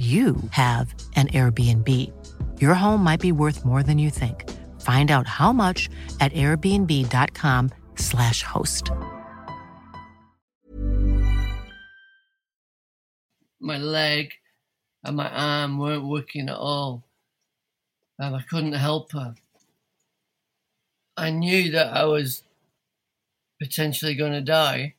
you have an Airbnb. Your home might be worth more than you think. Find out how much at airbnb.com/slash host. My leg and my arm weren't working at all, and I couldn't help her. I knew that I was potentially going to die.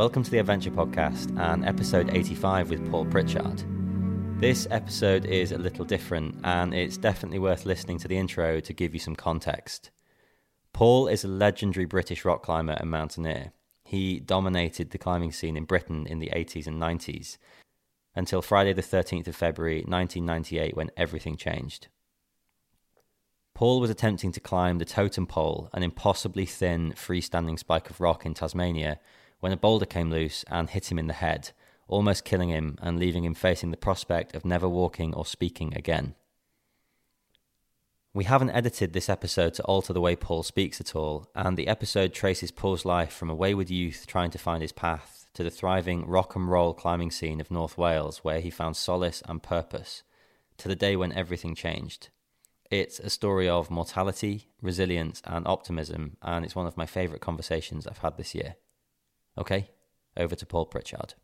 Welcome to the Adventure Podcast and episode 85 with Paul Pritchard. This episode is a little different and it's definitely worth listening to the intro to give you some context. Paul is a legendary British rock climber and mountaineer. He dominated the climbing scene in Britain in the 80s and 90s until Friday, the 13th of February 1998, when everything changed. Paul was attempting to climb the Totem Pole, an impossibly thin, freestanding spike of rock in Tasmania, when a boulder came loose and hit him in the head, almost killing him and leaving him facing the prospect of never walking or speaking again. We haven't edited this episode to alter the way Paul speaks at all, and the episode traces Paul's life from a wayward youth trying to find his path to the thriving rock and roll climbing scene of North Wales, where he found solace and purpose, to the day when everything changed. It's a story of mortality, resilience, and optimism, and it's one of my favourite conversations I've had this year. Okay, over to Paul Pritchard.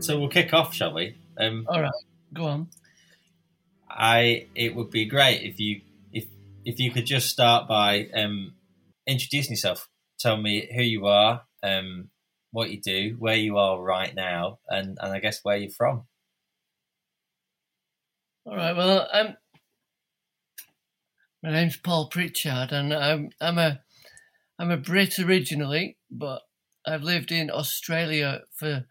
So we'll kick off, shall we? Um, All right, go on. I it would be great if you if if you could just start by um, introducing yourself. Tell me who you are, um, what you do, where you are right now, and and I guess where you're from. All right. Well, I'm. My name's Paul Pritchard, and I'm I'm a I'm a Brit originally, but I've lived in Australia for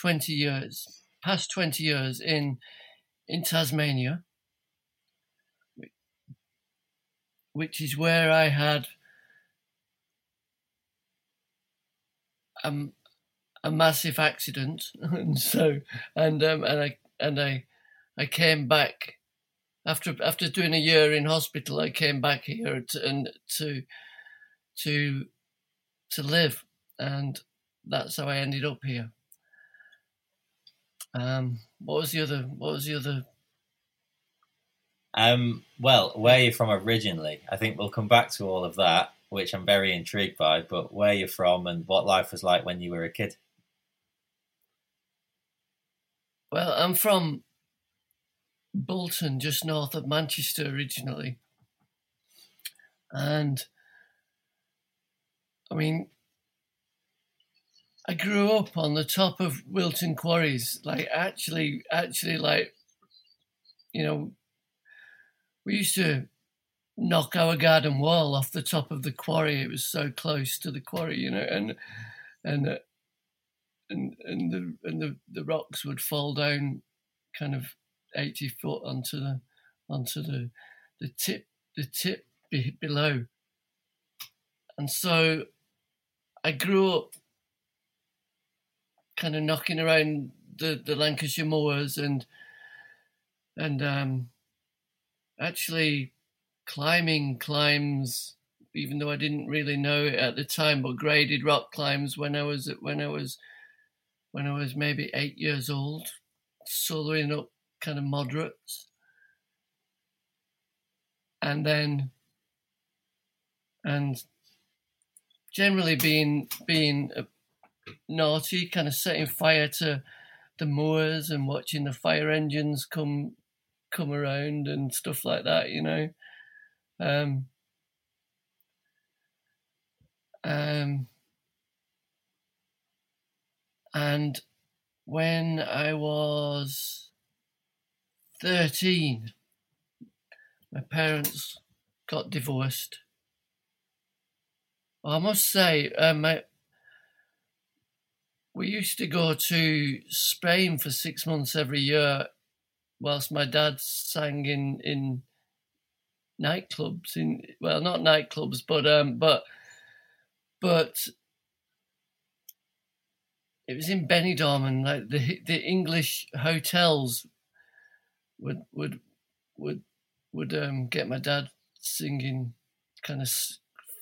twenty years, past twenty years in in Tasmania, which is where I had a, a massive accident, and so and um, and I and I I came back after after doing a year in hospital. I came back here to, and to to to live, and that's how I ended up here. Um, what was the other? What was the other? Um, well, where are you're from originally, I think we'll come back to all of that, which I'm very intrigued by. But where you're from and what life was like when you were a kid. Well, I'm from Bolton, just north of Manchester originally. And I mean, I grew up on the top of Wilton Quarries, like actually, actually, like, you know, we used to knock our garden wall off the top of the quarry. It was so close to the quarry, you know, and and uh, and and the and the, the rocks would fall down, kind of eighty foot onto the onto the the tip the tip be, below. And so I grew up kind of knocking around the, the Lancashire moors and and um, actually climbing climbs, even though I didn't really know it at the time, but graded rock climbs when I was when I was when I was maybe eight years old, soloing up kind of moderates, and then and generally being being naughty, kind of setting fire to the moors and watching the fire engines come come around and stuff like that, you know. Um, um, and when I was 13, my parents got divorced. I must say, um, we used to go to Spain for six months every year, whilst my dad sang in in nightclubs. In well, not nightclubs, but um, but but it was in Benidorm, and like the the English hotels would would would would um get my dad singing kind of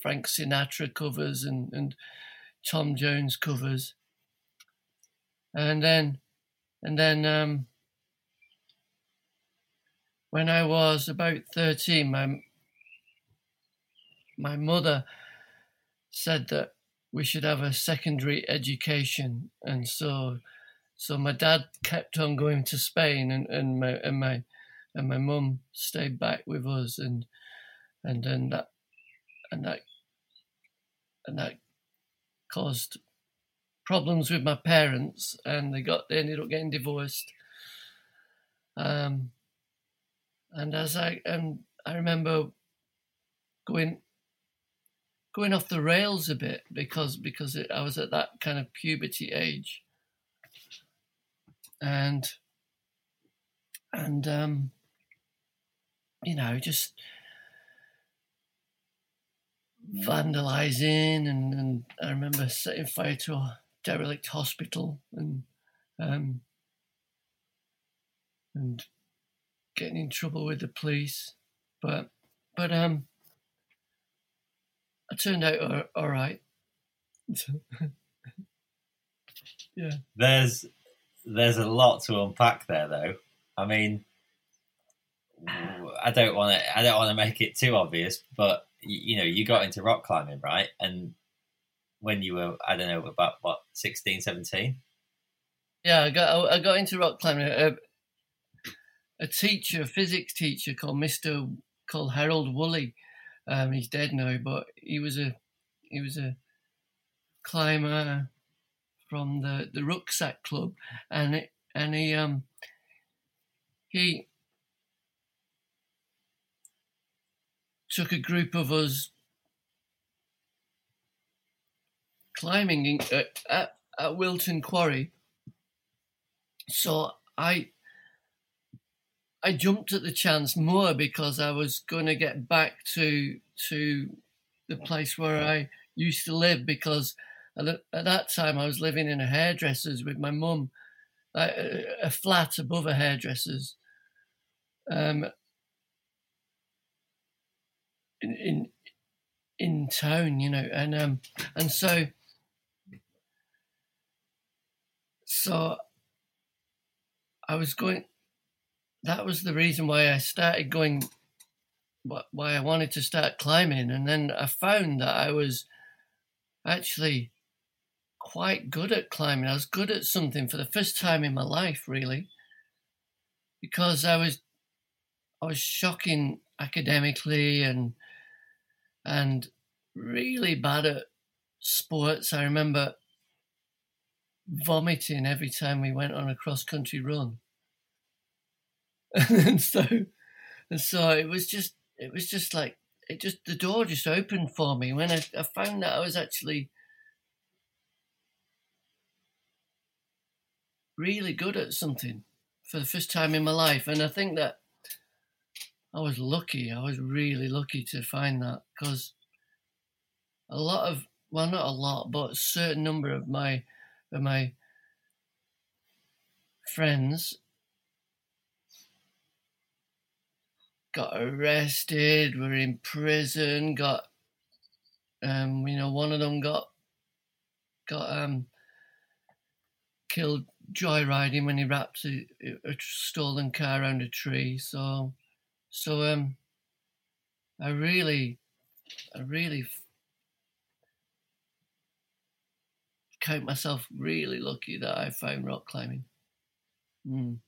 Frank Sinatra covers and and Tom Jones covers and then and then um, when I was about thirteen, my my mother said that we should have a secondary education, and so so my dad kept on going to Spain, and, and my and my and my mum stayed back with us, and and then that and that and that caused problems with my parents, and they got they ended up getting divorced. Um, and as I and I remember going going off the rails a bit because because it, I was at that kind of puberty age, and and um, you know just vandalizing and, and I remember setting fire to a derelict hospital and um, and getting in trouble with the police, but but um, I turned out all, all right. yeah. There's there's a lot to unpack there, though. I mean, I don't want to I don't want to make it too obvious, but you, you know, you got into rock climbing, right? And when you were, I don't know, about what, 16, 17? Yeah, I got I got into rock climbing. A, a teacher, a physics teacher called Mister called Harold Woolley. Um, he's dead now, but he was a he was a climber from the the rucksack club, and it, and he um he took a group of us climbing in, at, at Wilton Quarry. So I I jumped at the chance more because I was going to get back to to the place where I used to live because at, at that time I was living in a hairdresser's with my mum, a, flat above a hairdresser's. Um, in, in town, you know, and um, and so so I was going. That was the reason why I started going. Why I wanted to start climbing, and then I found that I was actually quite good at climbing. I was good at something for the first time in my life, really, because I was I was shocking academically and and really bad at sports. I remember vomiting every time we went on a cross country run. and so and so it was just it was just like it just the door just opened for me when I, I found that I was actually really good at something for the first time in my life. And I think that I was lucky. I was really lucky to find that because a lot of well, not a lot, but a certain number of my of my friends got arrested, were in prison, got um, you know, one of them got got um killed joyriding when he wrapped a, a stolen car around a tree. So, so um, I really, I really count myself really lucky that I found rock climbing. Mm.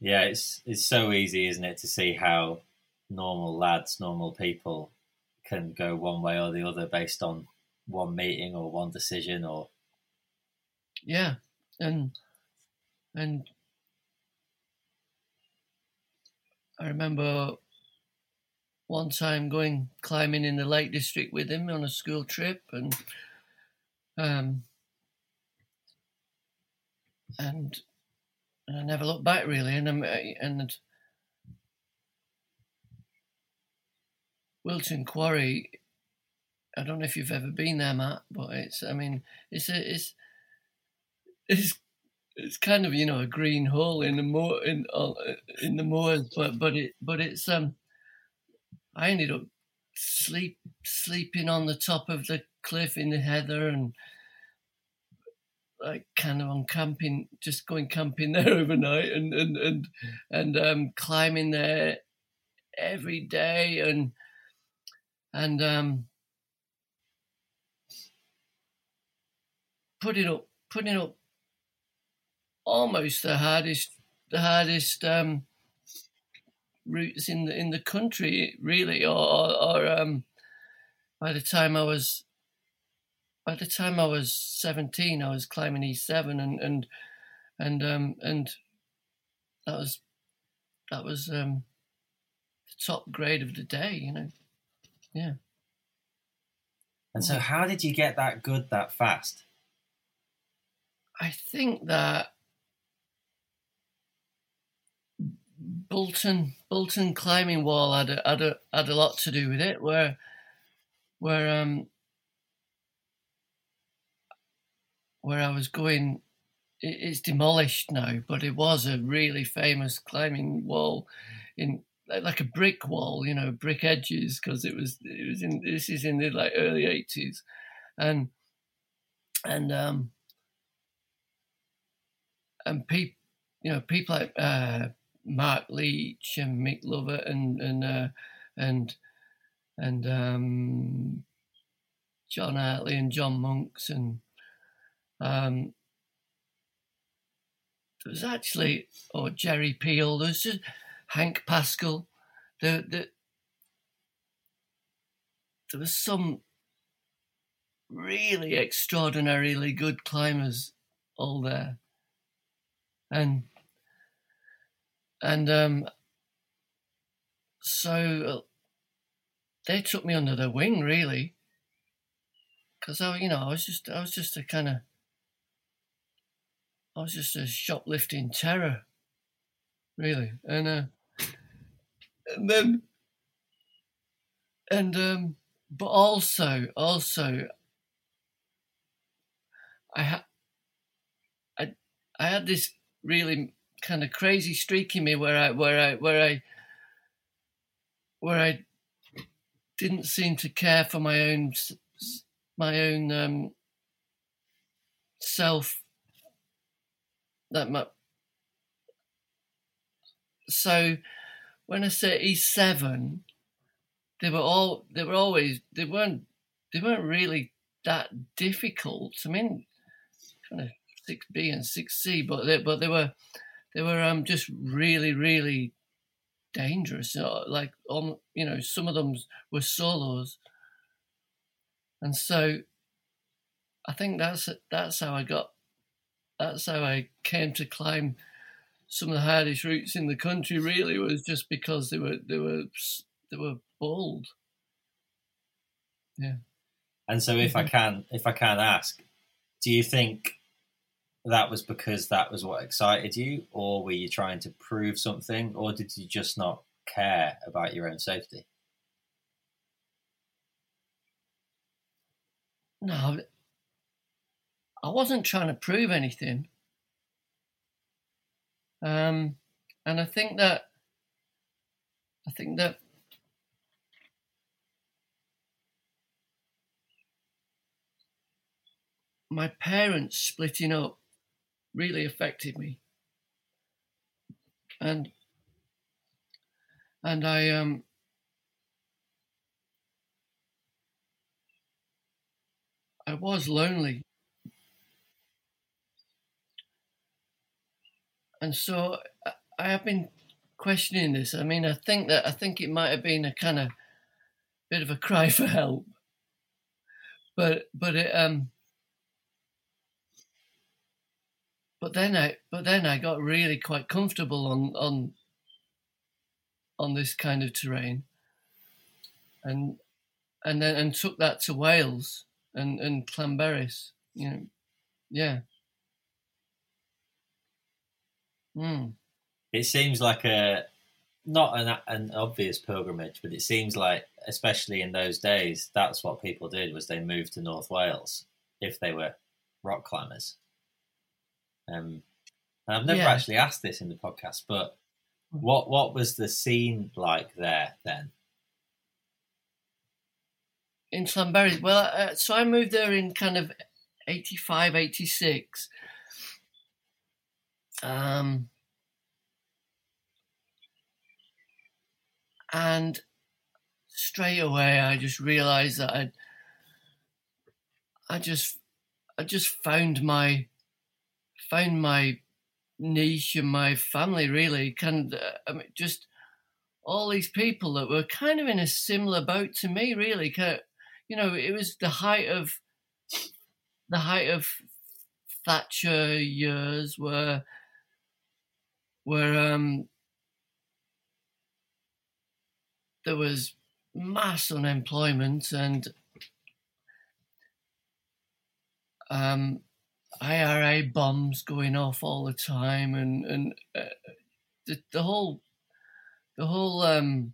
Yeah, it's it's so easy, isn't it, to see how normal lads, normal people can go one way or the other based on one meeting or one decision or Yeah, and and I remember one time going climbing in the Lake District with him on a school trip, and um, and, and I never looked back really, and I'm, and Wilton Quarry. I don't know if you've ever been there, Matt, but it's. I mean, it's a, it's it's it's kind of you know a green hole in the moor in uh, in the moors, but but it but it's um. I ended up sleep sleeping on the top of the cliff in the heather and like kind of on camping, just going camping there overnight and and and and um, climbing there every day and and um, putting up putting up almost the hardest the hardest um, routes in the in the country really or, or, or um, by the time I was by the time I was 17 I was climbing E7 and and and um and that was that was um the top grade of the day you know yeah and so how did you get that good that fast I think that Bolton Bolton climbing wall had a, had a had a lot to do with it. Where where um where I was going, it's demolished now, but it was a really famous climbing wall in like a brick wall, you know, brick edges, because it was it was in this is in the like early eighties, and and um and people you know people like uh, Mark Leach and Mick Lovatt and and uh, and and um, John Hartley and John Monks and um, there was actually or Jerry Peel. There was just Hank Pasquill. There, there, there was some really extraordinarily good climbers all there, and and um, so they took me under their wing really, because I, you know, I was just I was just a kind of I was just a shoplifting terror, really, and uh, and then and um, but also also I had I I had this really kind of crazy streak in me where I where I where I where I didn't seem to care for my own my own um, self that much. So when I say E7, they were all they were always they weren't they weren't really that difficult. I mean, kind of six B and six C, but they but they were they were um just really really dangerous. Like on you know some of them were solos, and so I think that's that's how I got that's how I came to climb some of the hardest routes in the country. Really, was just because they were they were they were bold. Yeah. And so, if I can, if I can ask, do you think that was because that was what excited you, or were you trying to prove something, or did you just not care about your own safety? No, I wasn't trying to prove anything. Um, and I think that I think that my parents splitting up really affected me. And and I um I was lonely. And so I have been questioning this. I mean, I think that I think it might have been a kind of bit of a cry for help, but but it um. But then I, but then I got really quite comfortable on on on this kind of terrain, and and then and took that to Wales and and Llanberis, you know, yeah. Mm. It seems like a not an, an obvious pilgrimage, but it seems like, especially in those days, that's what people did was they moved to North Wales if they were rock climbers. Um, and I've never yeah. actually asked this in the podcast, but hmm. what what was the scene like there then? In Llanberis, well, uh, so I moved there in kind of 85, 86. Um, and straight away, I just realized that I, I just, I just found my, found my niche and my family really. Kind of, I mean, just all these people that were kind of in a similar boat to me, really. Kind of, you know, it was the height of, the height of Thatcher years where where um, there was mass unemployment and um, IRA bombs going off all the time, and and uh, the, the whole the whole um,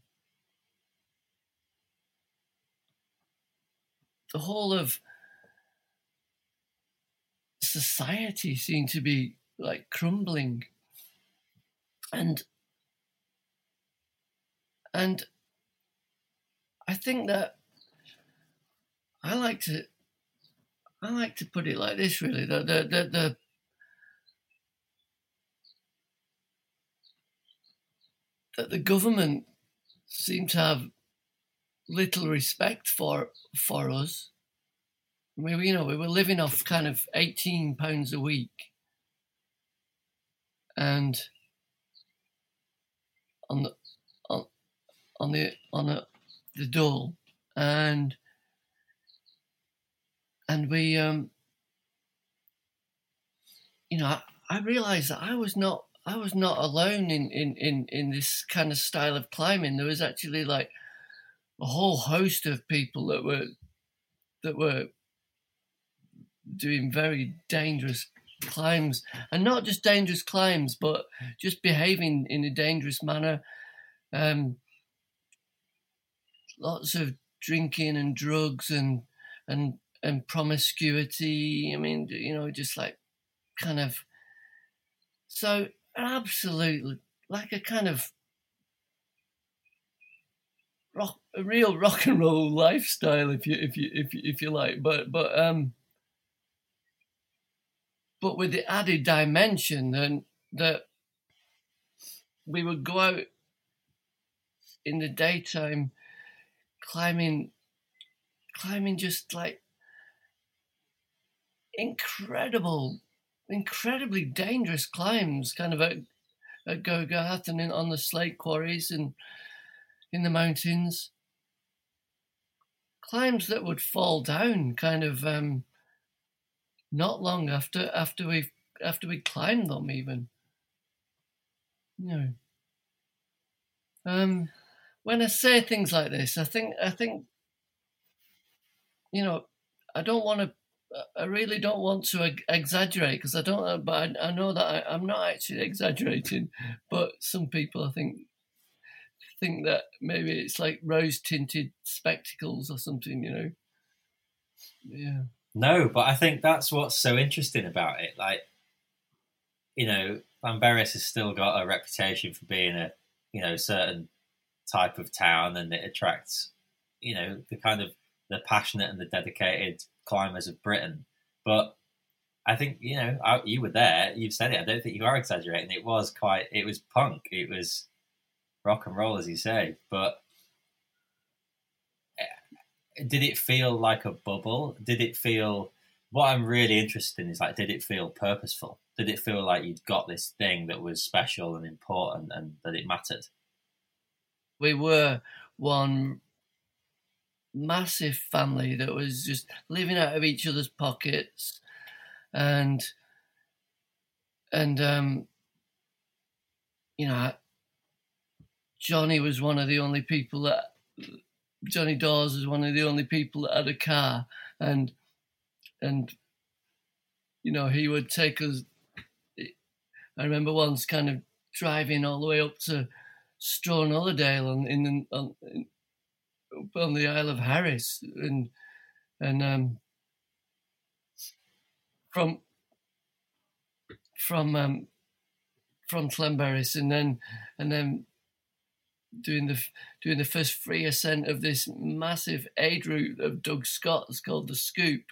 the whole of society seemed to be like crumbling and and I think that I like to I like to put it like this really the the the, the that the government seem to have little respect for for us. Mean, you know, we were living off kind of eighteen pounds a week, and on the on, on the on the, the door and and we um you know I, I realized that I was not I was not alone in, in, in, in this kind of style of climbing. There was actually like a whole host of people that were that were doing very dangerous climbs, and not just dangerous climbs, but just behaving in a dangerous manner. Um, lots of drinking and drugs and and and promiscuity. I mean, you know, just like kind of so absolutely like a kind of rock a real rock and roll lifestyle if you if you if you, if you like but but um but with the added dimension then that we would go out in the daytime climbing climbing just like incredible incredibly dangerous climbs kind of at, at Gogarth and in, on the slate quarries and in the mountains. Climbs that would fall down kind of um, not long after after we after we climbed them even. You know. Um, when I say things like this, I think I think you know I don't want to. I really don't want to exaggerate because I don't. But I, I know that I, I'm not actually exaggerating. But some people, I think, think that maybe it's like rose tinted spectacles or something. You know. Yeah. No, but I think that's what's so interesting about it. Like, you know, Llanberis has still got a reputation for being a, you know, certain type of town, and it attracts, you know, the kind of the passionate and the dedicated climbers of Britain. But I think you know, you were there. You've said it. I don't think you are exaggerating. It was quite. It was punk. It was rock and roll, as you say. But did it feel like a bubble? Did it feel? What I'm really interested in is like, did it feel purposeful? did it feel like you'd got this thing that was special and important and that it mattered? We were one massive family that was just living out of each other's pockets and and um you know Johnny was one of the only people that Johnny Dawes was one of the only people that had a car. And and you know he would take us I remember once kind of driving all the way up to Strone Ulladale on in, on, on the Isle of Harris. And and um, from from um, from Llanberis. And then and then doing the doing the first free ascent of this massive aid route of Doug Scott's called the Scoop.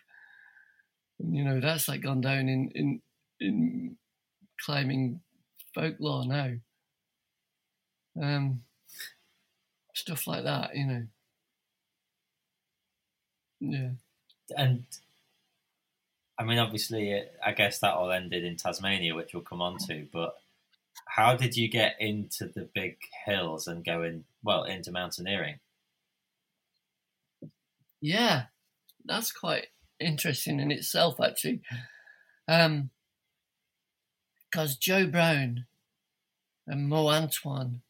And, you know that's like gone down in in in climbing folklore now. Um, stuff like that, you know. Yeah. And I mean, obviously, I guess that all ended in Tasmania, which we'll come on to. But how did you get into the big hills and going well into mountaineering? Yeah, that's quite interesting in itself, actually. Um, because Joe Brown and Mo Antoine,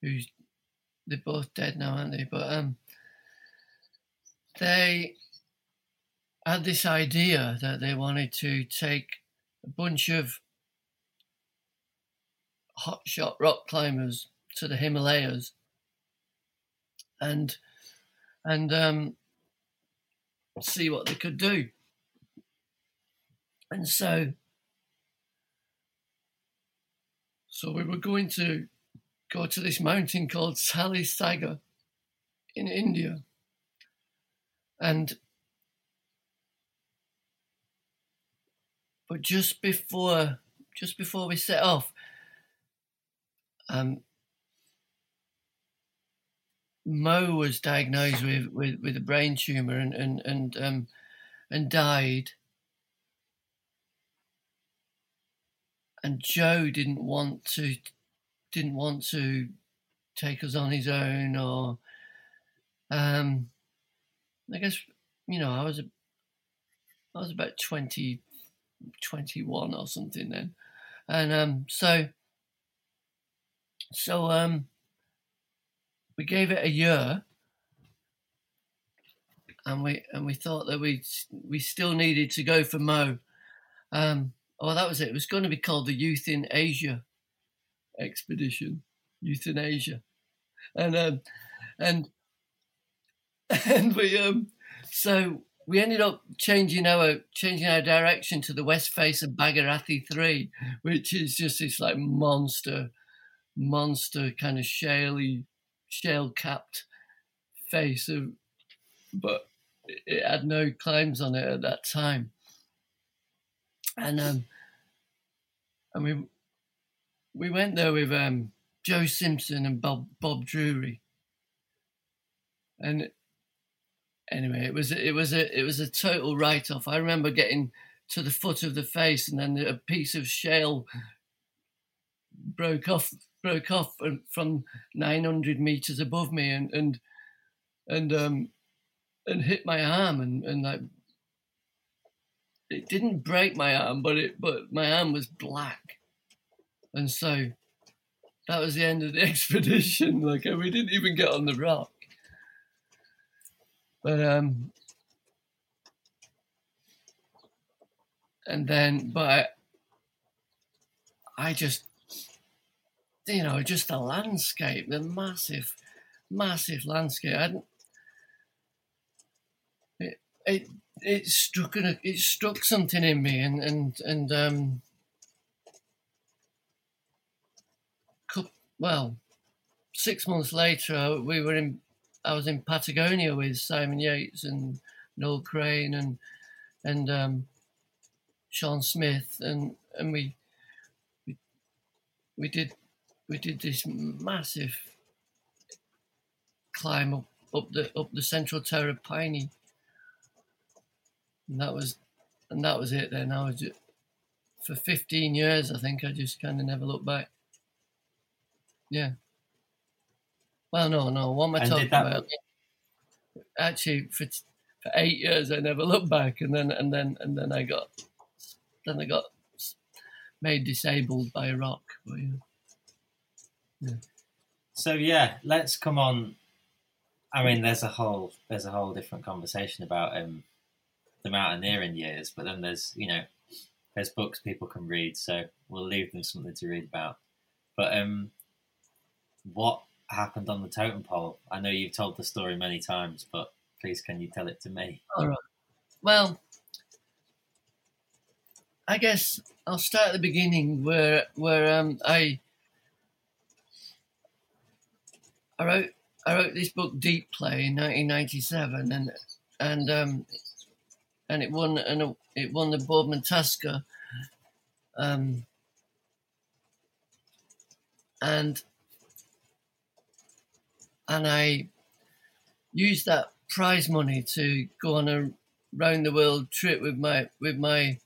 who's they're both dead now, aren't they? But um, they had this idea that they wanted to take a bunch of hotshot rock climbers to the Himalayas and and um, see what they could do. And so so we were going to go to this mountain called Sali Sagar in India and but just before just before we set off, um, Mo was diagnosed with, with, with a brain tumor and and and um, and died. And Joe didn't want to didn't want to take us on his own or um, I guess you know I was a, I was about 20, 21 or something then, and um, so so um, we gave it a year, and we and we thought that we we still needed to go for Mo. Um, oh, that was it. It was going to be called the Youth in Asia expedition, Youth in Asia, and um, and and we um so we ended up changing our changing our direction to the west face of Bhagirathi Three, which is just this like monster, monster kind of shaley, shale capped face of, but it had no climbs on it at that time, and um, and we we went there with um Joe Simpson and Bob Bob Drury, and anyway, it was it was a it was a total write off. I remember getting to the foot of the face, and then a piece of shale broke off broke off from 900 meters above me, and and and um and hit my arm, and and like it didn't break my arm, but it but my arm was black, and so that was the end of the expedition. Like we didn't even get on the rock. But um, and then, but I just, you know, just the landscape, the massive, massive landscape. I didn't, it, it, it struck an, it struck something in me, and and and um, well, six months later, we were in I was in Patagonia with Simon Yates and Noel Craine and and um, Sean Smith and and we, we we did we did this massive climb up, up the up the central Torre Paine. And that was and that was it then. I was just for 15 years, I think I just kind of never looked back. Yeah. Well, no, no. What am I And talking that- about? Actually, for for eight years, I never looked back, and then and then and then I got then I got made disabled by a rock. But, yeah. So yeah, let's come on. I mean, there's a whole there's a whole different conversation about um, the mountaineering years, but then there's you know there's books people can read, so we'll leave them something to read about. But um, what happened on the totem pole? I know you've told the story many times, but please can you tell it to me? All right. Well, I guess I'll start at the beginning where where um I I wrote I wrote this book Deep Play in 1997 and and um and it won and it won the Boardman Tasker um and and I used that prize money to go on a round the world trip with my with my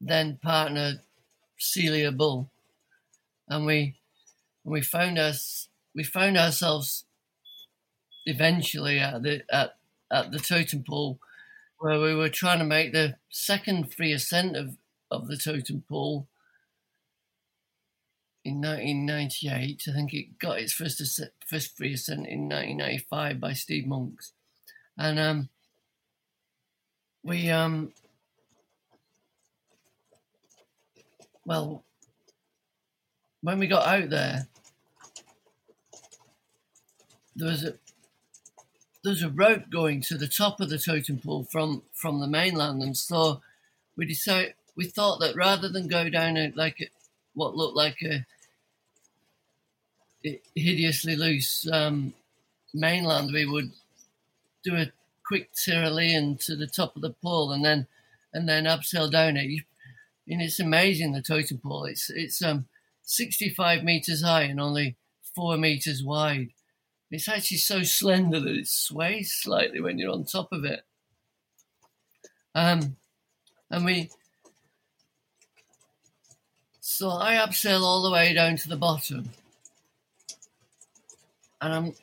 then partner Celia Bull, and we we found us we found ourselves eventually at the at at the totem pole where we were trying to make the second free ascent of of the totem pole in 1998. I think it got its first ascent, first free ascent in 1995 by Steve Monks, and um, we um, well, when we got out there, there was a there was a rope going to the top of the totem pole from from the mainland, and so we decided we thought that rather than go down a, like a, what looked like a hideously loose um, mainland, we would do a quick Tyrolean to the top of the pole and then and then abseil down it. You, And it's amazing the totem pole. It's it's um 65 meters high and only four meters wide. It's actually so slender that it sways slightly when you're on top of it. Um, and we so I abseil all the way down to the bottom and I'm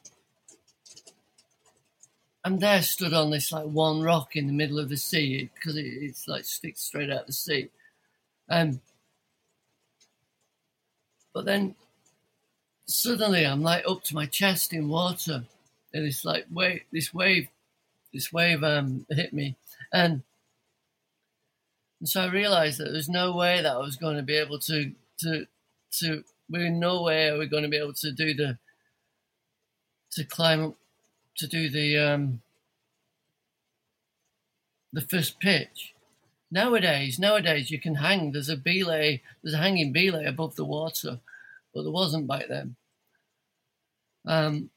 I'm there stood on this like one rock in the middle of the sea because it, it's like sticks straight out of the sea. Um, but then suddenly I'm like up to my chest in water, and it's like wave, this wave, this wave um hit me, and, and so I realised that there's no way that I was going to be able to to to we're in no way are we going to be able to do the to climb up to do the um, the first pitch. Nowadays, nowadays you can hang. There's a belay. There's a hanging belay above the water, but there wasn't back then. Um,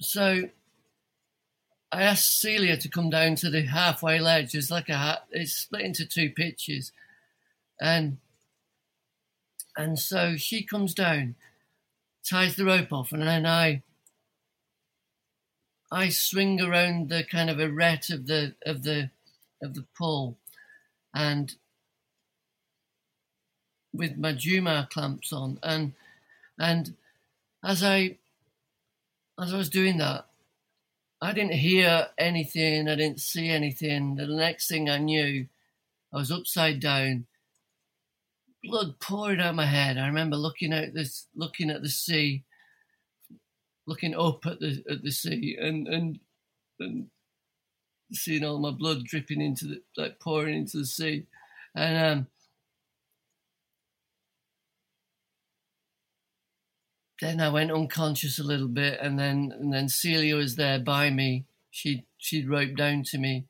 so I asked Celia to come down to the halfway ledge. It's like a it's split into two pitches, and and so she comes down ties the rope off, and then I I swing around the kind of arete of the of the of the pole, and with my Jumar clamps on, and and as I as I was doing that, I didn't hear anything, I didn't see anything. The next thing I knew, I was upside down, blood pouring out my head. I remember looking out this, looking at the sea, looking up at the at the sea, and and and seeing all my blood dripping into the like pouring into the sea, and um. Then I went unconscious a little bit, and then and then Celia was there by me. She she'd roped down to me,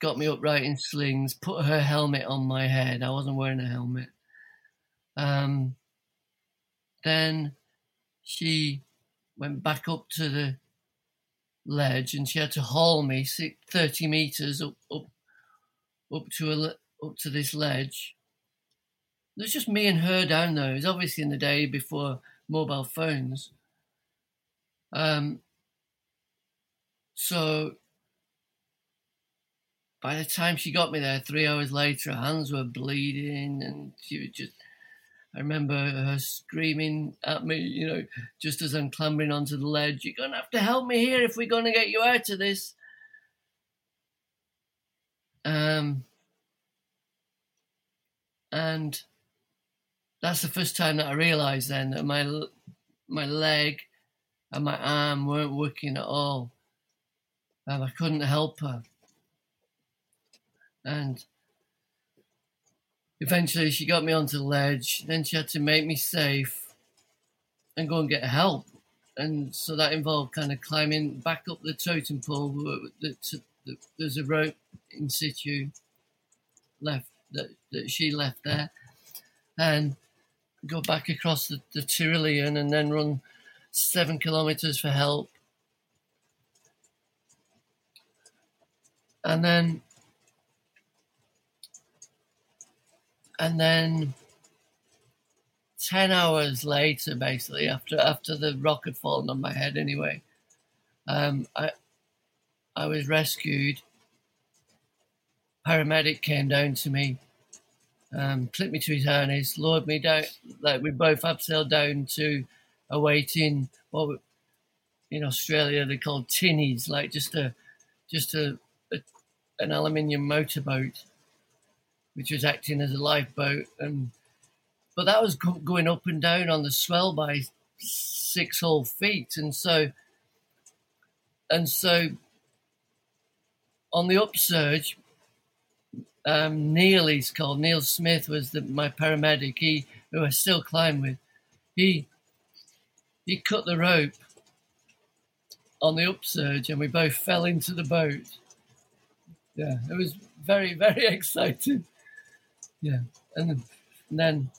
got me upright in slings, put her helmet on my head. I wasn't wearing a helmet. Um, then she went back up to the ledge and she had to haul me 30 meters up up up to a up to this ledge. There's just me and her down there. It was obviously in the day before mobile phones. Um, so by the time she got me there, three hours later, her hands were bleeding, and she was just. I remember her screaming at me, you know, just as I'm clambering onto the ledge, You're going to have to help me here if we're going to get you out of this. Um, and that's the first time that I realised then that my my leg and my arm weren't working at all. and I couldn't help her. And eventually she got me onto the ledge. Then she had to make me safe and go and get help. And so that involved kind of climbing back up the totem pole. There's a rope in situ left that, that she left there. And go back across the, the Tyrolean and then run seven kilometers for help. And then and then 10 hours later basically after after the rock had fallen on my head anyway um, i i was rescued. Paramedic came down to me um, clipped me to his harness lowered me down like we both abseiled down to a waiting what in australia they call tinnies like just a just a, a an aluminium motorboat which was acting as a lifeboat, and but that was go- going up and down on the swell by six whole feet, and so and so on the upsurge, um, Neil, he's called Neil Smith, was the, my paramedic. He who I still climb with. He he cut the rope on the upsurge, and we both fell into the boat. Yeah, it was very very exciting. Yeah, and then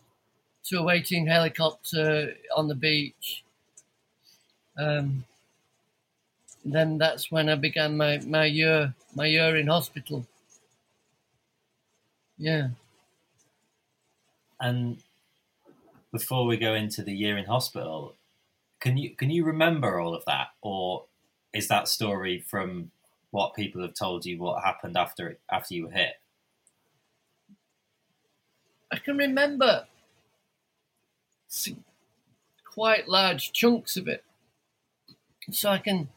to a waiting helicopter on the beach. Um, then that's when I began my, my year my year in hospital. Yeah. And before we go into the year in hospital, can you can you remember all of that, or is that story from what people have told you what happened after after you were hit? I can remember quite large chunks of it. So I can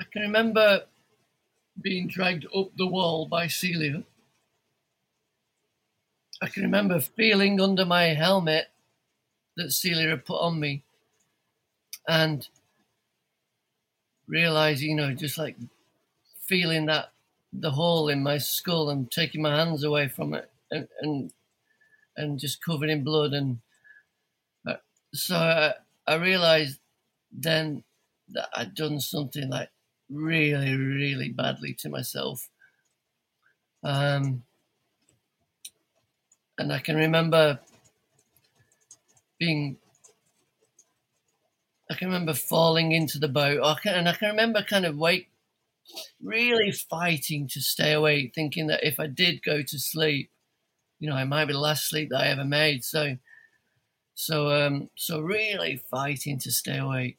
I can remember being dragged up the wall by Celia. I can remember feeling under my helmet that Celia had put on me and realizing, you know, just like feeling that the hole in my skull and taking my hands away from it and and, just covered in blood. And so I, I realized then that I'd done something like really, really badly to myself. Um, and I can remember being I can remember falling into the boat, I can, and I can remember kind of wake, really fighting to stay awake, thinking that if I did go to sleep, you know, it might be the last sleep that I ever made. So, so, um, so really fighting to stay awake.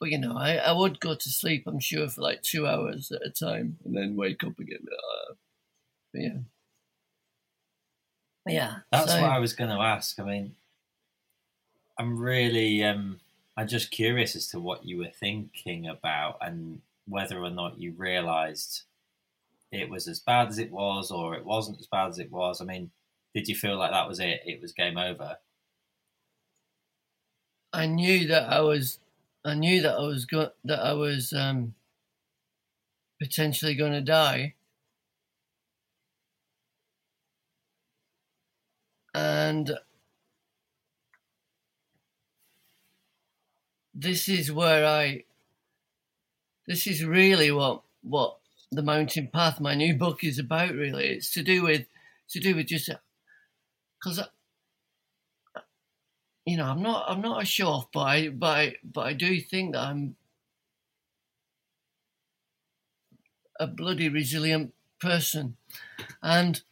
But you know, I, I would go to sleep, I'm sure, for like two hours at a time, and then wake up again. Uh, yeah, yeah. That's so, what I was going to ask. I mean, I'm really, um, I'm just curious as to what you were thinking about and whether or not you realised it was as bad as it was or it wasn't as bad as it was. I mean, did you feel like that was it? It was game over. I knew that I was, I knew that I was go- that I was um, potentially going to die, and this is where I. This is really what what the mountain path, my new book, is about. Really, it's to do with to do with just because you know I'm not I'm not a show off, but I but I, but I do think that I'm a bloody resilient person, and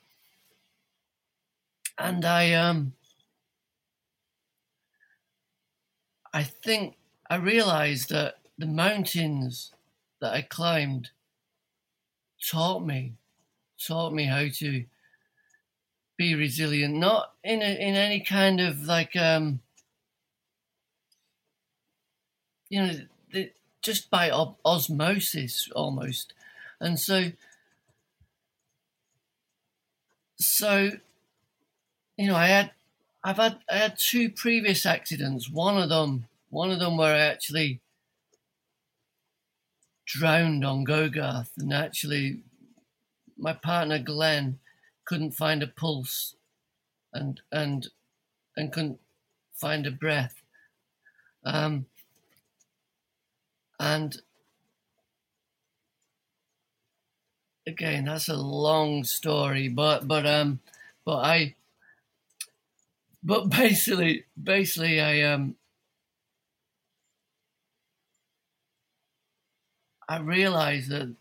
and I um I think I realized that the mountains that I climbed taught me taught me how to be resilient, not in a, in any kind of like um, you know, the, just by osmosis almost, and so so you know, I had I've had I had two previous accidents. One of them, one of them where I actually drowned on Gogarth, and actually, my partner Glenn couldn't find a pulse, and and and couldn't find a breath. Um, and again, that's a long story, but but um, but I, but basically, basically, I um, I realized that that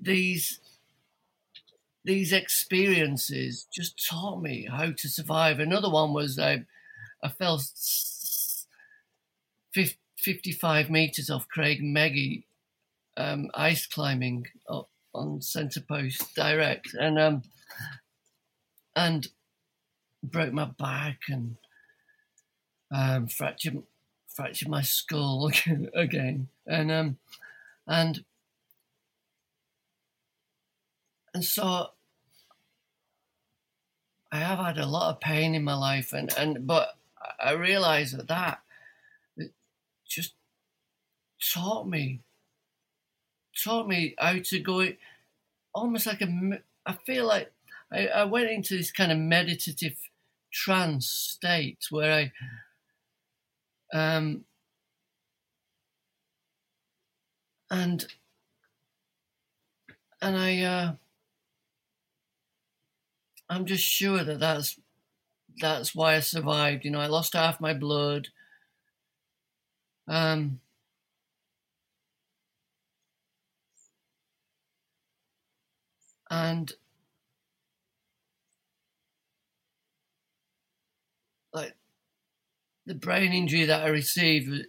these these experiences just taught me how to survive. Another one was I I fell 55 meters off Creag Meagaidh um, ice climbing up on Centre Post Direct, and um, and broke my back and um, fractured fractured my skull again, and um, and and so I have had a lot of pain in my life, and and but I realized that that just taught me taught me how to go almost like a I feel like I, I went into this kind of meditative trance state where I um and and I uh I'm just sure that that's that's why I survived. You know, I lost half my blood. Um, and like the brain injury that I received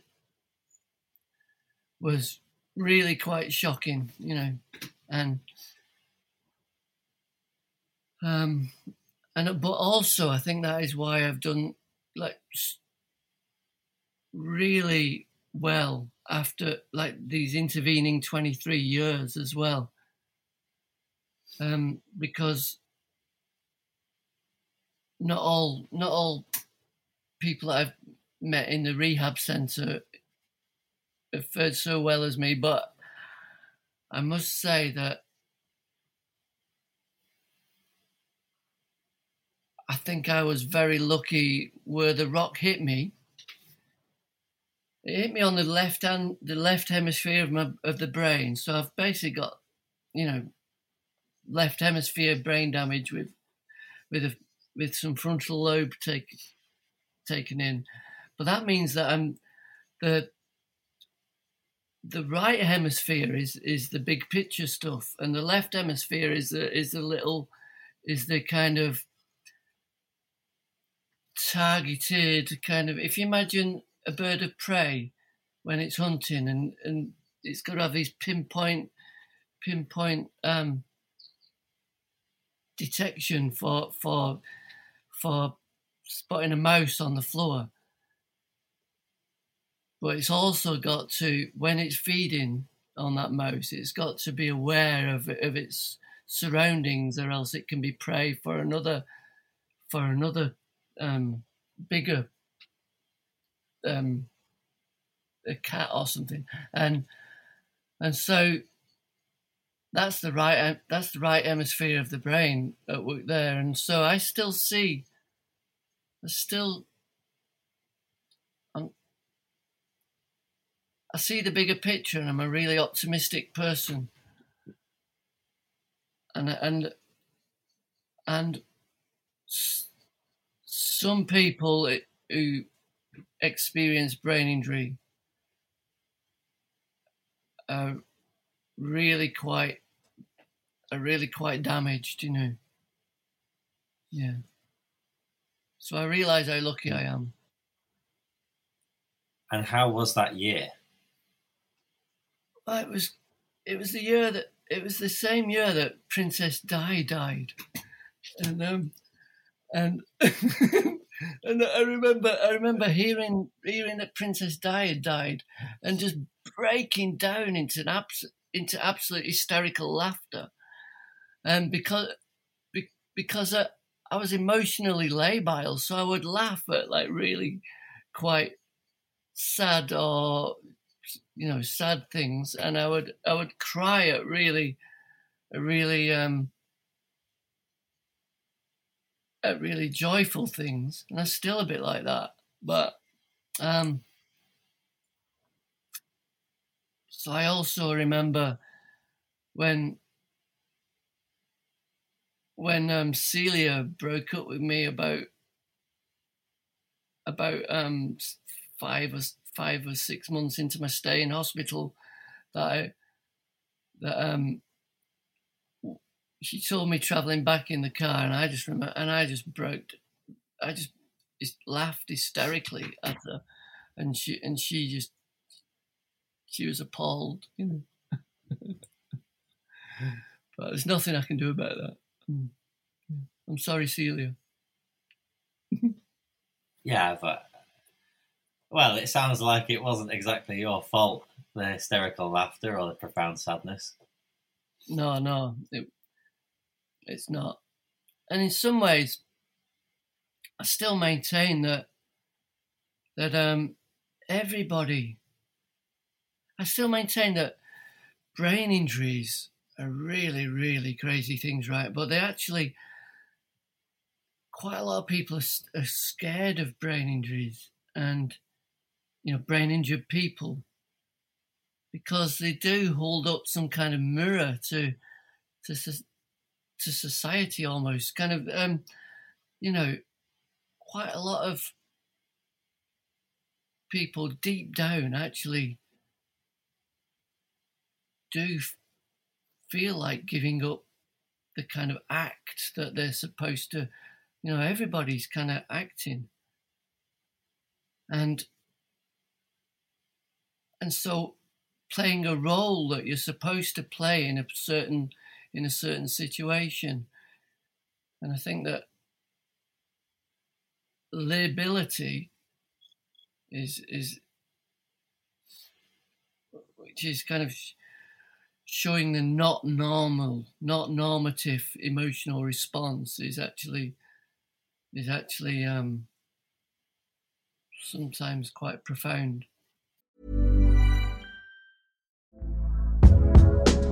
was really quite shocking, you know, and um, and but also I think that is why I've done like really well after like these intervening 23 years as well. Um, because not all not all people I've met in the rehab centre have fared so well as me, but I must say that I think I was very lucky where the rock hit me. It hit me on the left hand, the left hemisphere of my of the brain. So I've basically got, you know, left hemisphere brain damage with with a, with some frontal lobe take, taken in. But that means that I'm the the right hemisphere is is the big picture stuff, and the left hemisphere is the is the little is the kind of targeted kind of. If you imagine a bird of prey when it's hunting, and and it's got to have these pinpoint pinpoint um, detection for for for spotting a mouse on the floor. But it's also got to when it's feeding on that mouse, it's got to be aware of of its surroundings, or else it can be prey for another for another um, bigger um, a cat or something, and and so that's the right that's the right hemisphere of the brain at work there, and so I still see, I still, I'm, I see the bigger picture, and I'm a really optimistic person, and and and some people who experience brain injury are really quite are really quite damaged, you know. Yeah. So I realise how lucky I am. And how was that year? it was it was the year that it was the same year that Princess Di died, and um, and and I remember I remember hearing hearing that Princess Di died, and just breaking down into abs- into absolute hysterical laughter, and because be, because I, I was emotionally labile, so I would laugh at like really quite sad or you know sad things, and I would I would cry at really, really um, at really joyful things, and I'm still a bit like that. But um, so I also remember when when um, Celia broke up with me about about um, five or five or six months into my stay in hospital that I, that um she told me traveling back in the car and I just remember and I just broke I just, just laughed hysterically at her and she and she just she was appalled you know but there's nothing I can do about that mm. I'm sorry Celia yeah but well, it sounds like it wasn't exactly your fault, the hysterical laughter or the profound sadness. No, no, it, it's not. And in some ways, I still maintain that that um, everybody. I still maintain that brain injuries are really, really crazy things, right? But they actually, quite a lot of people are, are scared of brain injuries, and you know, brain injured people because they do hold up some kind of mirror to to to society almost kind of um you know quite a lot of people deep down actually do feel like giving up the kind of act that they're supposed to you know everybody's kind of acting. And and so playing a role that you're supposed to play in a certain in a certain situation. And i think that lability is is which is kind of showing the not normal not normative emotional response is actually is actually um sometimes quite profound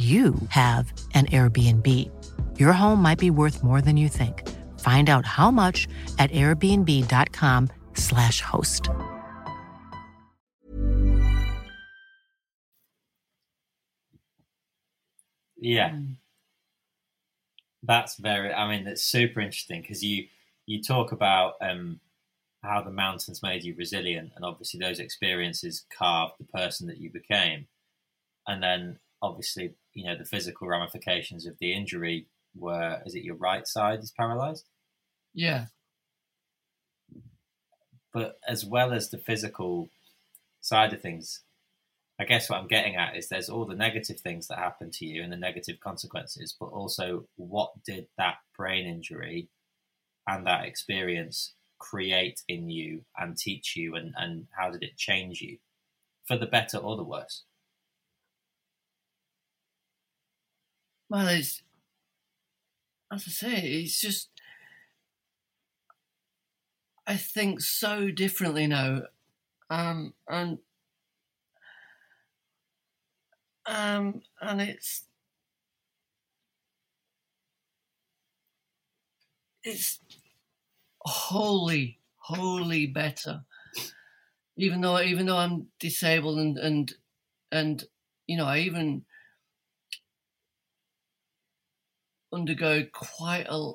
you have an Airbnb. Your home might be worth more than you think. Find out how much at airbnb.com/slash host. Yeah. Mm. That's very I mean it's super interesting because you you talk about um how the mountains made you resilient and obviously those experiences carved the person that you became. And then obviously you know the physical ramifications of the injury were is it your right side is paralyzed? Yeah. But as well as the physical side of things i guess what i'm getting at is there's all the negative things that happen to you and the negative consequences but also what did that brain injury and that experience create in you and teach you and, and how did it change you for the better or the worse Well, it's as I say, it's just I think so differently now, um, and um, and it's it's wholly, wholly better. Even though, even though I'm disabled and and and you know, I even undergo quite a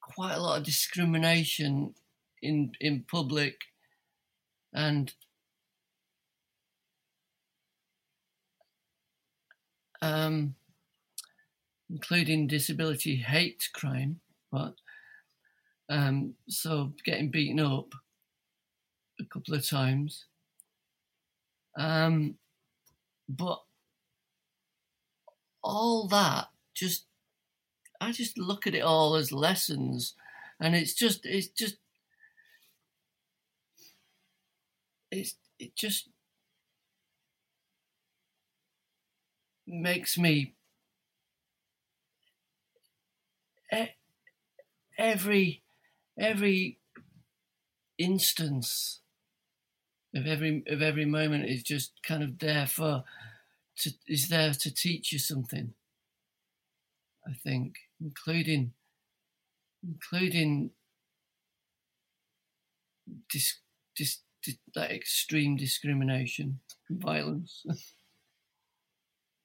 quite a lot of discrimination in in public and um, including disability hate crime, but um, so getting beaten up a couple of times. Um, but all that just, I just look at it all as lessons, and it's just, it's just, it's, it just makes me every every instance of every of every moment is just kind of there for to is there to teach you something i think including including dis, dis, dis, like extreme discrimination and violence?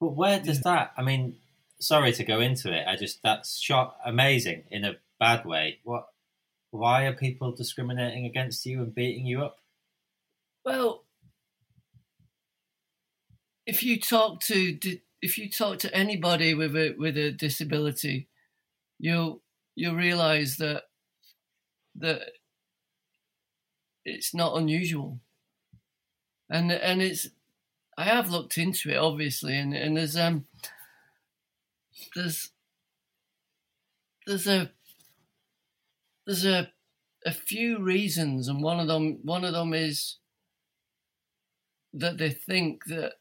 But where does that i mean sorry to go into it i just that's shot amazing in a bad way. What why are people discriminating against you and beating you up? Well, if you talk to if you talk to anybody with a with a disability, you'll you'll realize that that it's not unusual, and and it's I have looked into it obviously, and and there's um there's there's a there's a a few reasons, and one of them one of them is that they think that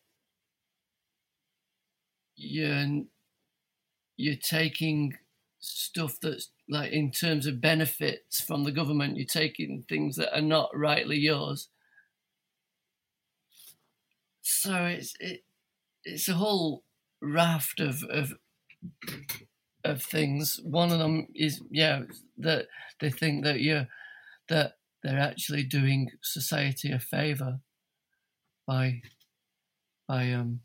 you're you're taking stuff that's like in terms of benefits from the government you're taking things that are not rightly yours. So it's it it's a whole raft of of of things. One of them is yeah that they think that you're that they're actually doing society a favor by by um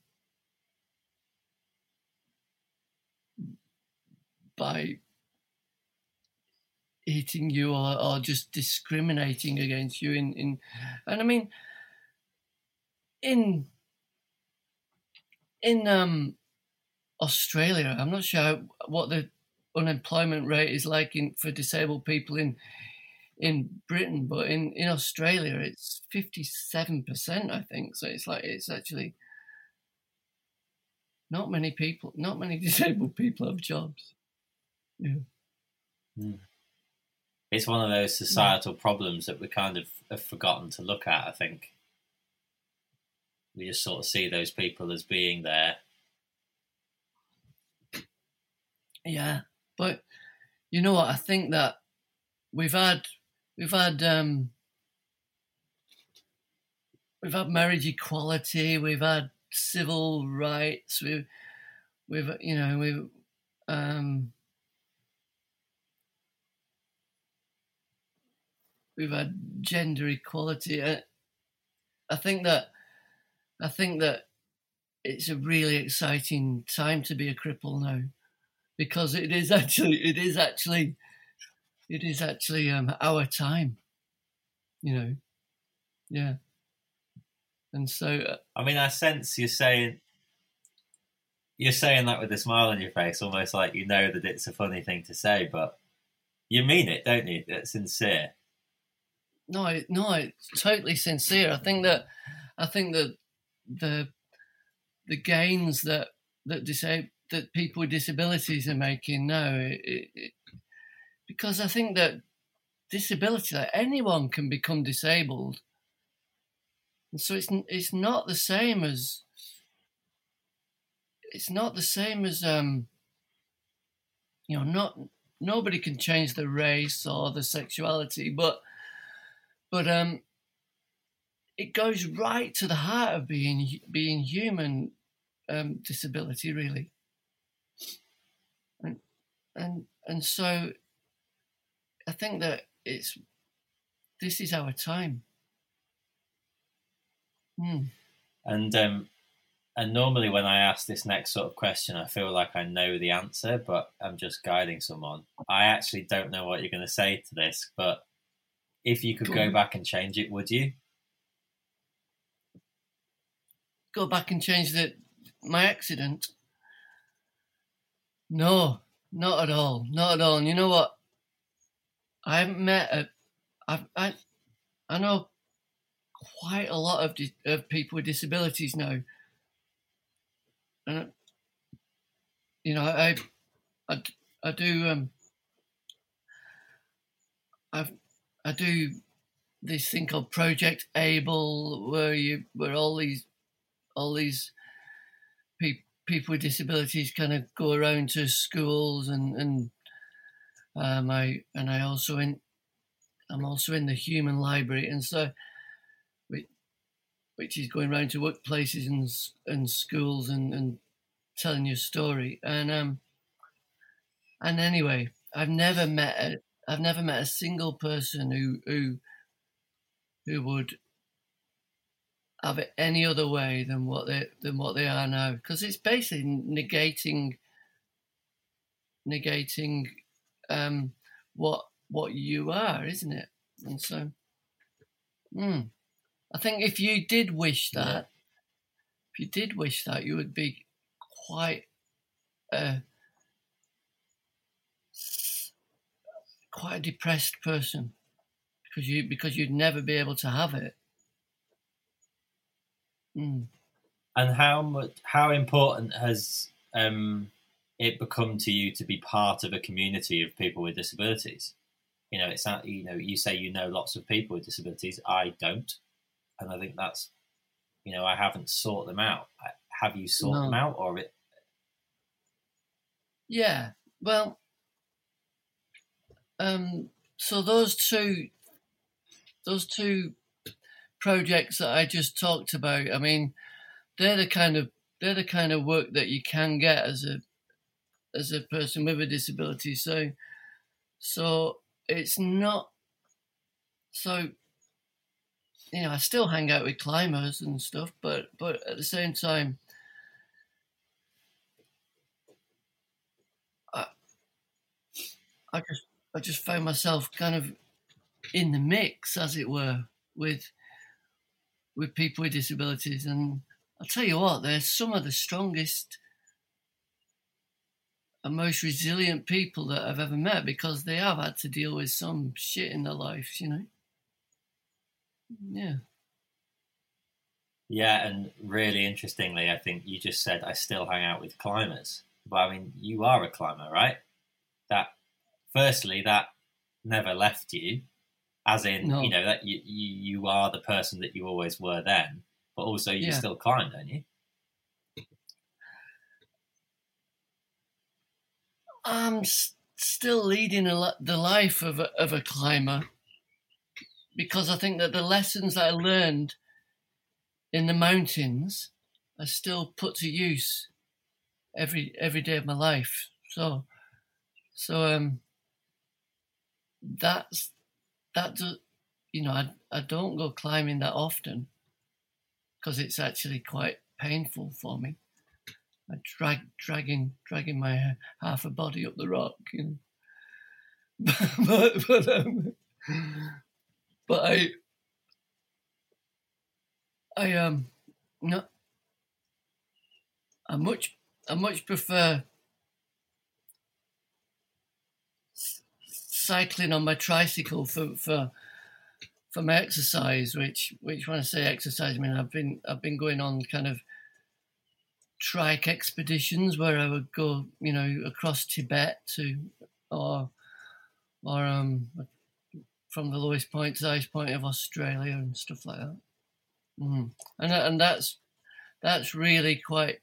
by hitting you or, or just discriminating against you in, in and I mean in in um Australia I'm not sure what the unemployment rate is like in for disabled people in in Britain, but in, in Australia it's fifty seven percent, I think. So it's like it's actually not many people, not many disabled people have jobs. Yeah. Mm. It's one of those societal yeah. problems that we kind of have forgotten to look at. I think we just sort of see those people as being there. Yeah, but you know what? I think that we've had we've had um, we've had marriage equality, we've had civil rights, we've we've you know we've um, we've had gender equality. I, I think that I think that it's a really exciting time to be a cripple now because it is actually it is actually it is actually um, our time, you know. Yeah. And so, uh, I mean, I sense you're saying you're saying that with a smile on your face, almost like you know that it's a funny thing to say, but you mean it, don't you? It's sincere. No, no, totally sincere. I think that I think that the the gains that that disab- that people with disabilities are making now, because I think that disability, like anyone can become disabled, and so it's it's not the same as it's not the same as um you know not nobody can change the race or the sexuality, but but um it goes right to the heart of being being human um, disability really and and and so I think that it's this is our time. Hmm. And um, and normally when I ask this next sort of question, I feel like I know the answer, but I'm just guiding someone. I actually don't know what you're going to say to this, but if you could Go back and change it, would you? Go back and change the my accident. No, not at all. Not at all. And you know what? I haven't met a. I I I know quite a lot of di- of people with disabilities now, and you know I I, I do um I I do this thing called Project Able, where you where all these all these pe- people with disabilities kind of go around to schools and and um, I and I also in I'm also in the human library and so which, which is going around to workplaces and and schools and, and telling your story. And um and anyway I've never met I've never met a single person who who who would have it any other way than what they than what they are now because it's basically negating negating um, what what you are, isn't it? And so, mm, I think if you did wish Yeah. that, if you did wish that, you would be quite a quite a depressed person because you because you'd never be able to have it. Mm. And how much, how important has um, it become to you to be part of a community of people with disabilities? You know, it's not, you know, you say you know lots of people with disabilities. I don't, and I think that's, you know, I haven't sought them out. Have you sought No. them out, or it? Yeah, well, um, so those two, those two projects that I just talked about. I mean, they're the kind of they're the kind of work that you can get as a as a person with a disability. So, so it's not so. You know, I still hang out with climbers and stuff, but but at the same time, I just I just found myself kind of in the mix, as it were, with with people with disabilities, and I'll tell you what, they're some of the strongest and most resilient people that I've ever met because they have had to deal with some shit in their lives, you know. Yeah. Yeah, and really interestingly, I think you just said I still hang out with climbers, but I mean, you are a climber, right? That, firstly, that never left you, as in, No. you know, that you, you you are the person that you always were then, but also you Yeah. still climb, don't you? I'm s- still leading a, li- the life of a, of a climber because I think that the lessons that I learned in the mountains are still put to use every every day of my life. So, so um, that's that. Do, you know, I I don't go climbing that often because it's actually quite painful for me. I drag dragging dragging my half a body up the rock, you know. but but um, but I I um no I much I much prefer s- cycling on my tricycle for for for my exercise which which when I say exercise I mean I've been I've been going on kind of trike expeditions where I would go, you know, across Tibet to, or, or um, from the lowest point to the highest point of Australia and stuff like that. Mm. And and that's that's really quite.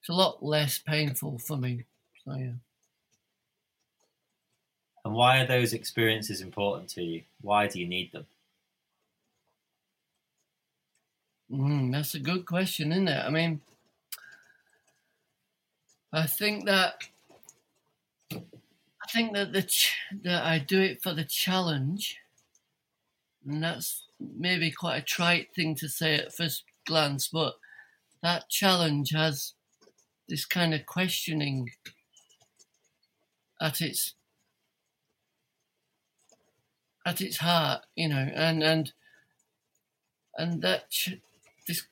It's a lot less painful for me. So yeah. And why are those experiences important to you? Why do you need them? Mm, that's a good question, isn't it? I mean, I think that I think that the ch- that I do it for the challenge, and that's maybe quite a trite thing to say at first glance, but that challenge has this kind of questioning at its at its heart, you know, and and and that ch- this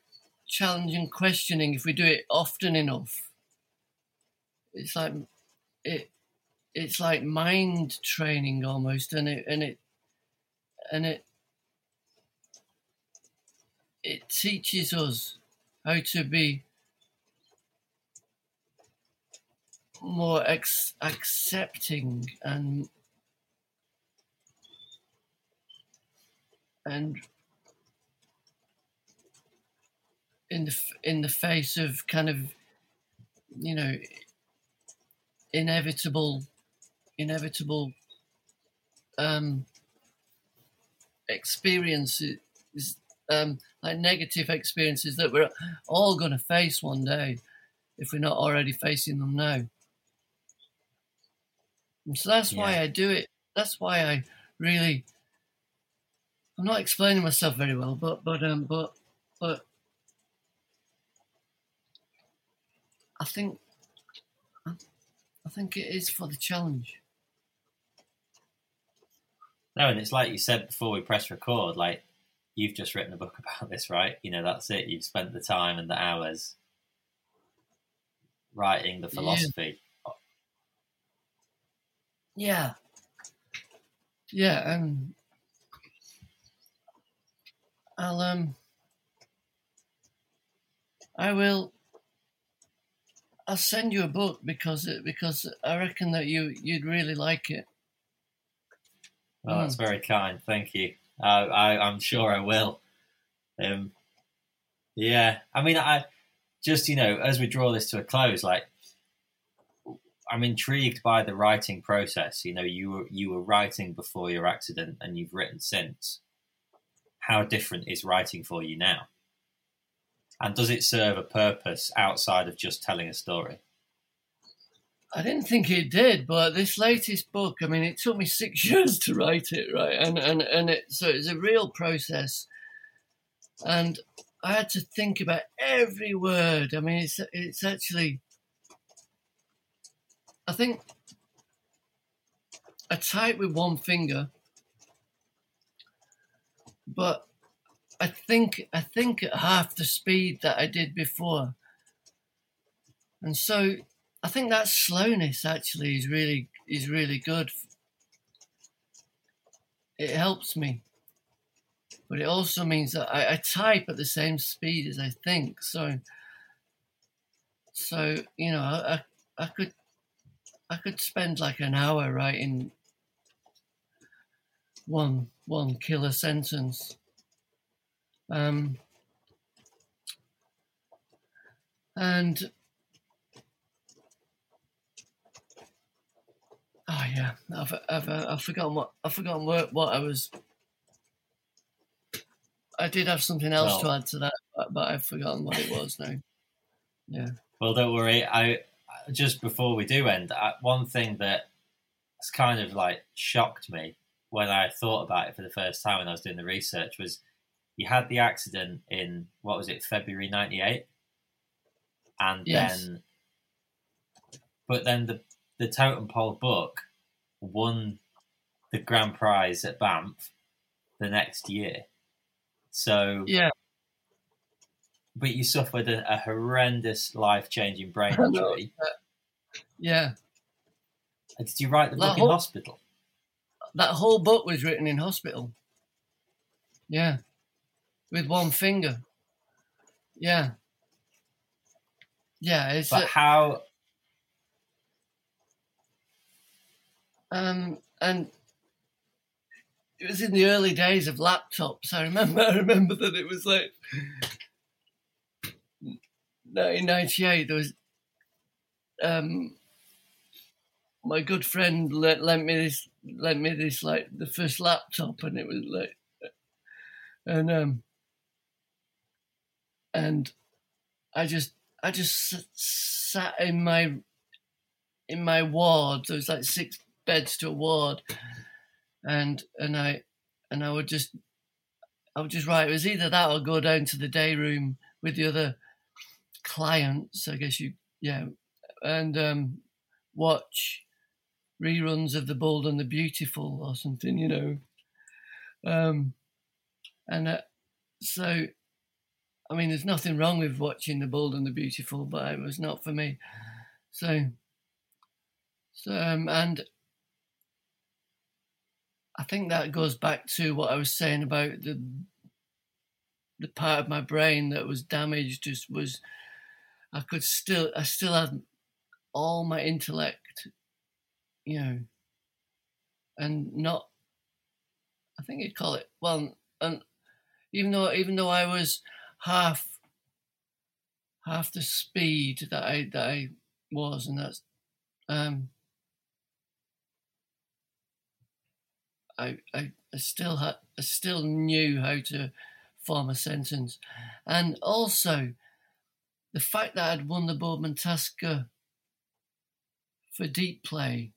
challenging questioning, if we do it often enough, it's like it it's like mind training almost, and it and it and it it teaches us how to be more ex- accepting and and in the in the face of kind of you know inevitable inevitable um experiences um like negative experiences that we're all going to face one day if we're not already facing them now. And so that's why i do it that's why i really i'm not explaining myself very well but but um but but i think i think it is for the challenge No, and it's like you said before we press record, like you've just written a book about this, right? You know, that's it. You've spent the time and the hours writing the philosophy. Yeah. Yeah, and I'll um I will I'll send you a book because it because I reckon that you you'd really like it. Well, that's very kind. Thank you. Uh, I, I'm sure I will. Um, yeah, I mean, I just you know, as we draw this to a close, like I'm intrigued by the writing process. You know, you were you were writing before your accident, and you've written since. How different is writing for you now? And does it serve a purpose outside of just telling a story? I didn't think it did, but this latest book, I mean, it took me six years to write it, right? And and and it so it's a real process, and I had to think about every word. I mean, it's it's actually, I think, I type with one finger, but I think I think at half the speed that I did before, and so I think that slowness actually is really is really good. It helps me, but it also means that I, I type at the same speed as I think. So, so you know, I I could I could spend like an hour writing one one killer sentence. Um, and Oh yeah, I've I've uh, I've forgotten what I've forgotten what what I was. I did have something else to add to that, but, but I've forgotten what it was now. Yeah. Well, don't worry. I just before we do end, I, one thing that has kind of like shocked me when I thought about it for the first time when I was doing the research was you had the accident in what was it February '98, and Yes. then, but then the the Totem Pole book won the grand prize at Banff the next year. So Yeah. but you suffered a, a horrendous life changing brain injury. Yeah. Did you write the That book in hospital? That whole book was written in hospital. Yeah. With one finger. Yeah. Yeah. It's But uh, how? Um, and it was in the early days of laptops. I remember. I remember that it was like 1998. There was um, my good friend lent, lent me this lent me this like the first laptop, and it was like and um and I just I just sat in my in my ward. There was like six beds to a ward, and and I and I would just I would just write. It was either that or go down to the day room with the other clients, I guess you, yeah, and um, watch reruns of The Bold and the Beautiful or something, you know. Um, and uh, so, I mean, there's nothing wrong with watching The Bold and the Beautiful, but it was not for me. So, so um, and I think that goes back to what I was saying about the the part of my brain that was damaged. Just was I could still I still had all my intellect, you know, and not. I think you'd call it well, and even though even though I was half half the speed that I that I was, and that's um, I, I, I still had I still knew how to form a sentence, and also the fact that I'd won the Boardman Tasker for deep play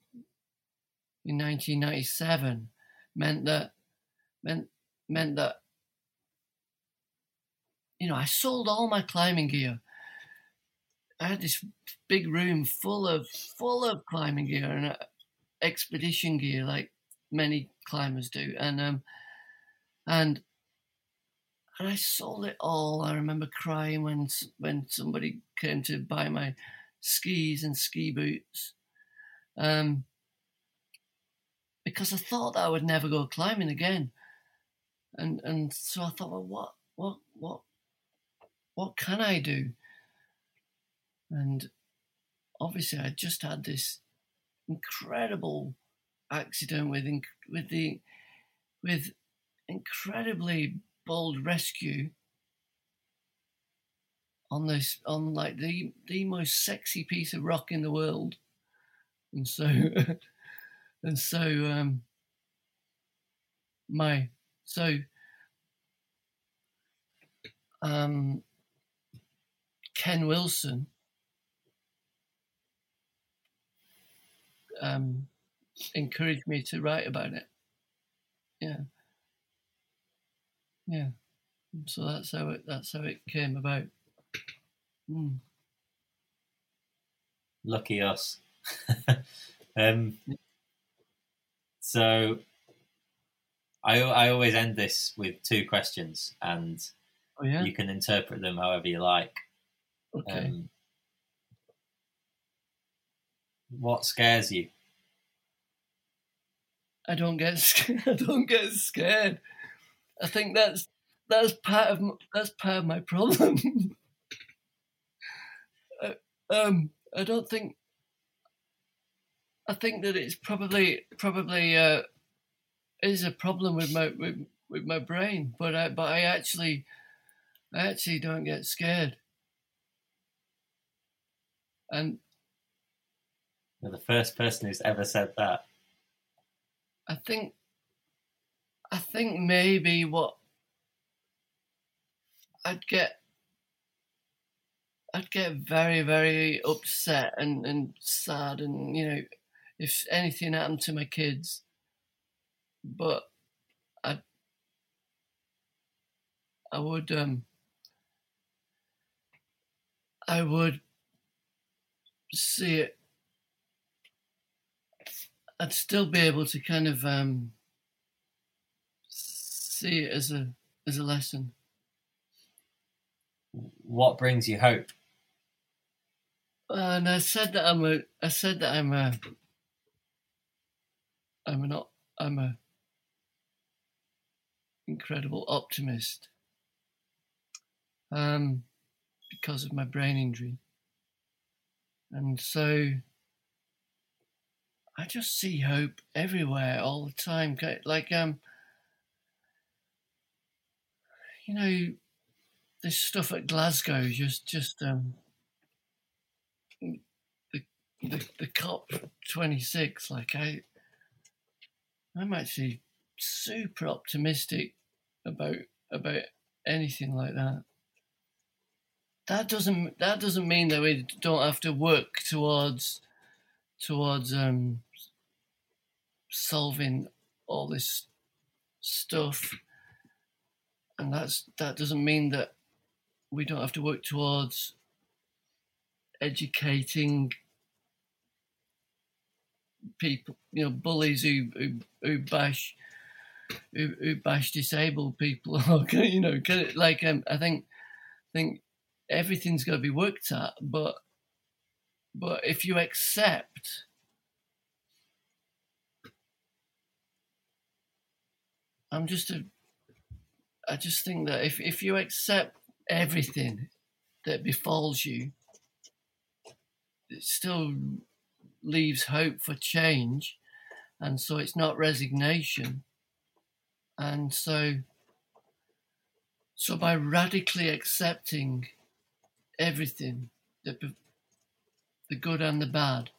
in 1997 meant that meant meant that you know I sold all my climbing gear. I had this big room full of full of climbing gear and uh, expedition gear, like many climbers do, and um, and and I sold it all. I remember crying when when somebody came to buy my skis and ski boots, um, because I thought that I would never go climbing again, and and so I thought, well, what what what what can I do? And obviously, I just had this incredible accident with with the with incredibly bold rescue on this on like the the most sexy piece of rock in the world and so and so um my so um ken wilson um encouraged me to write about it. Yeah. Yeah. So that's how it that's how it came about. Mm. Lucky us. um, so I I always end this with two questions, and oh, yeah? you can interpret them however you like. Okay. Um, what scares you? I don't get scared. I don't get scared. I think that's that's part of that's part of my problem. uh, um, I don't think. I think that it's probably probably uh, is a problem with my with, with my brain, but I but I actually I actually don't get scared. And you're the first person who's ever said that. I think I think maybe what I'd get I'd get very, very upset and, and sad and you know, if anything happened to my kids. But I I would um I would see it I'd still be able to kind of um, see it as a as a lesson. What brings you hope? and I said that I'm a. I said that I'm a. I'm an. I'm a. Incredible optimist. Um, because of my brain injury, and so I just see hope everywhere all the time. Like um, you know, this stuff at Glasgow just just um, the the, the COP twenty six. Like I, I'm actually super optimistic about about anything like that. That doesn't that doesn't mean that we don't have to work towards towards um solving all this stuff, and that's that doesn't mean that we don't have to work towards educating people, you know, bullies who who, who bash who, who bash disabled people, you know, like um, I think think everything's got to be worked at, but but if you accept I'm just a I just think that if, if you accept everything that befalls you, it still leaves hope for change. And so it's not resignation. And so, so by radically accepting everything, the, the good and the bad,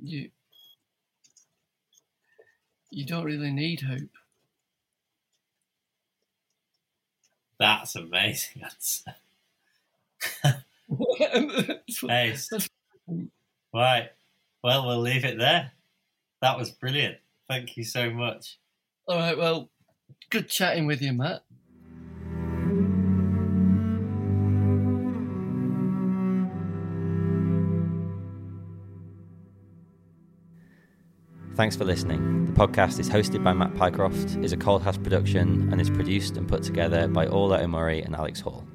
you, you don't really need hope. That's amazing. That's nice. Right. Well, we'll leave it there. That was brilliant. Thank you so much. All right. Well, good chatting with you, Matt. Thanks for listening. The podcast is hosted by Matt Pycroft, is a Cold House production, and is produced and put together by Ola O'Murray and Alex Hall.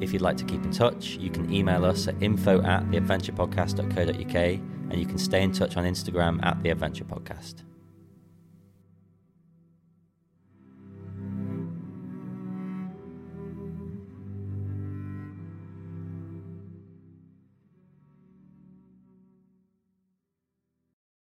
If you'd like to keep in touch, you can email us at info at theadventurepodcast.co.uk and you can stay in touch on Instagram at theadventurepodcast. Podcast.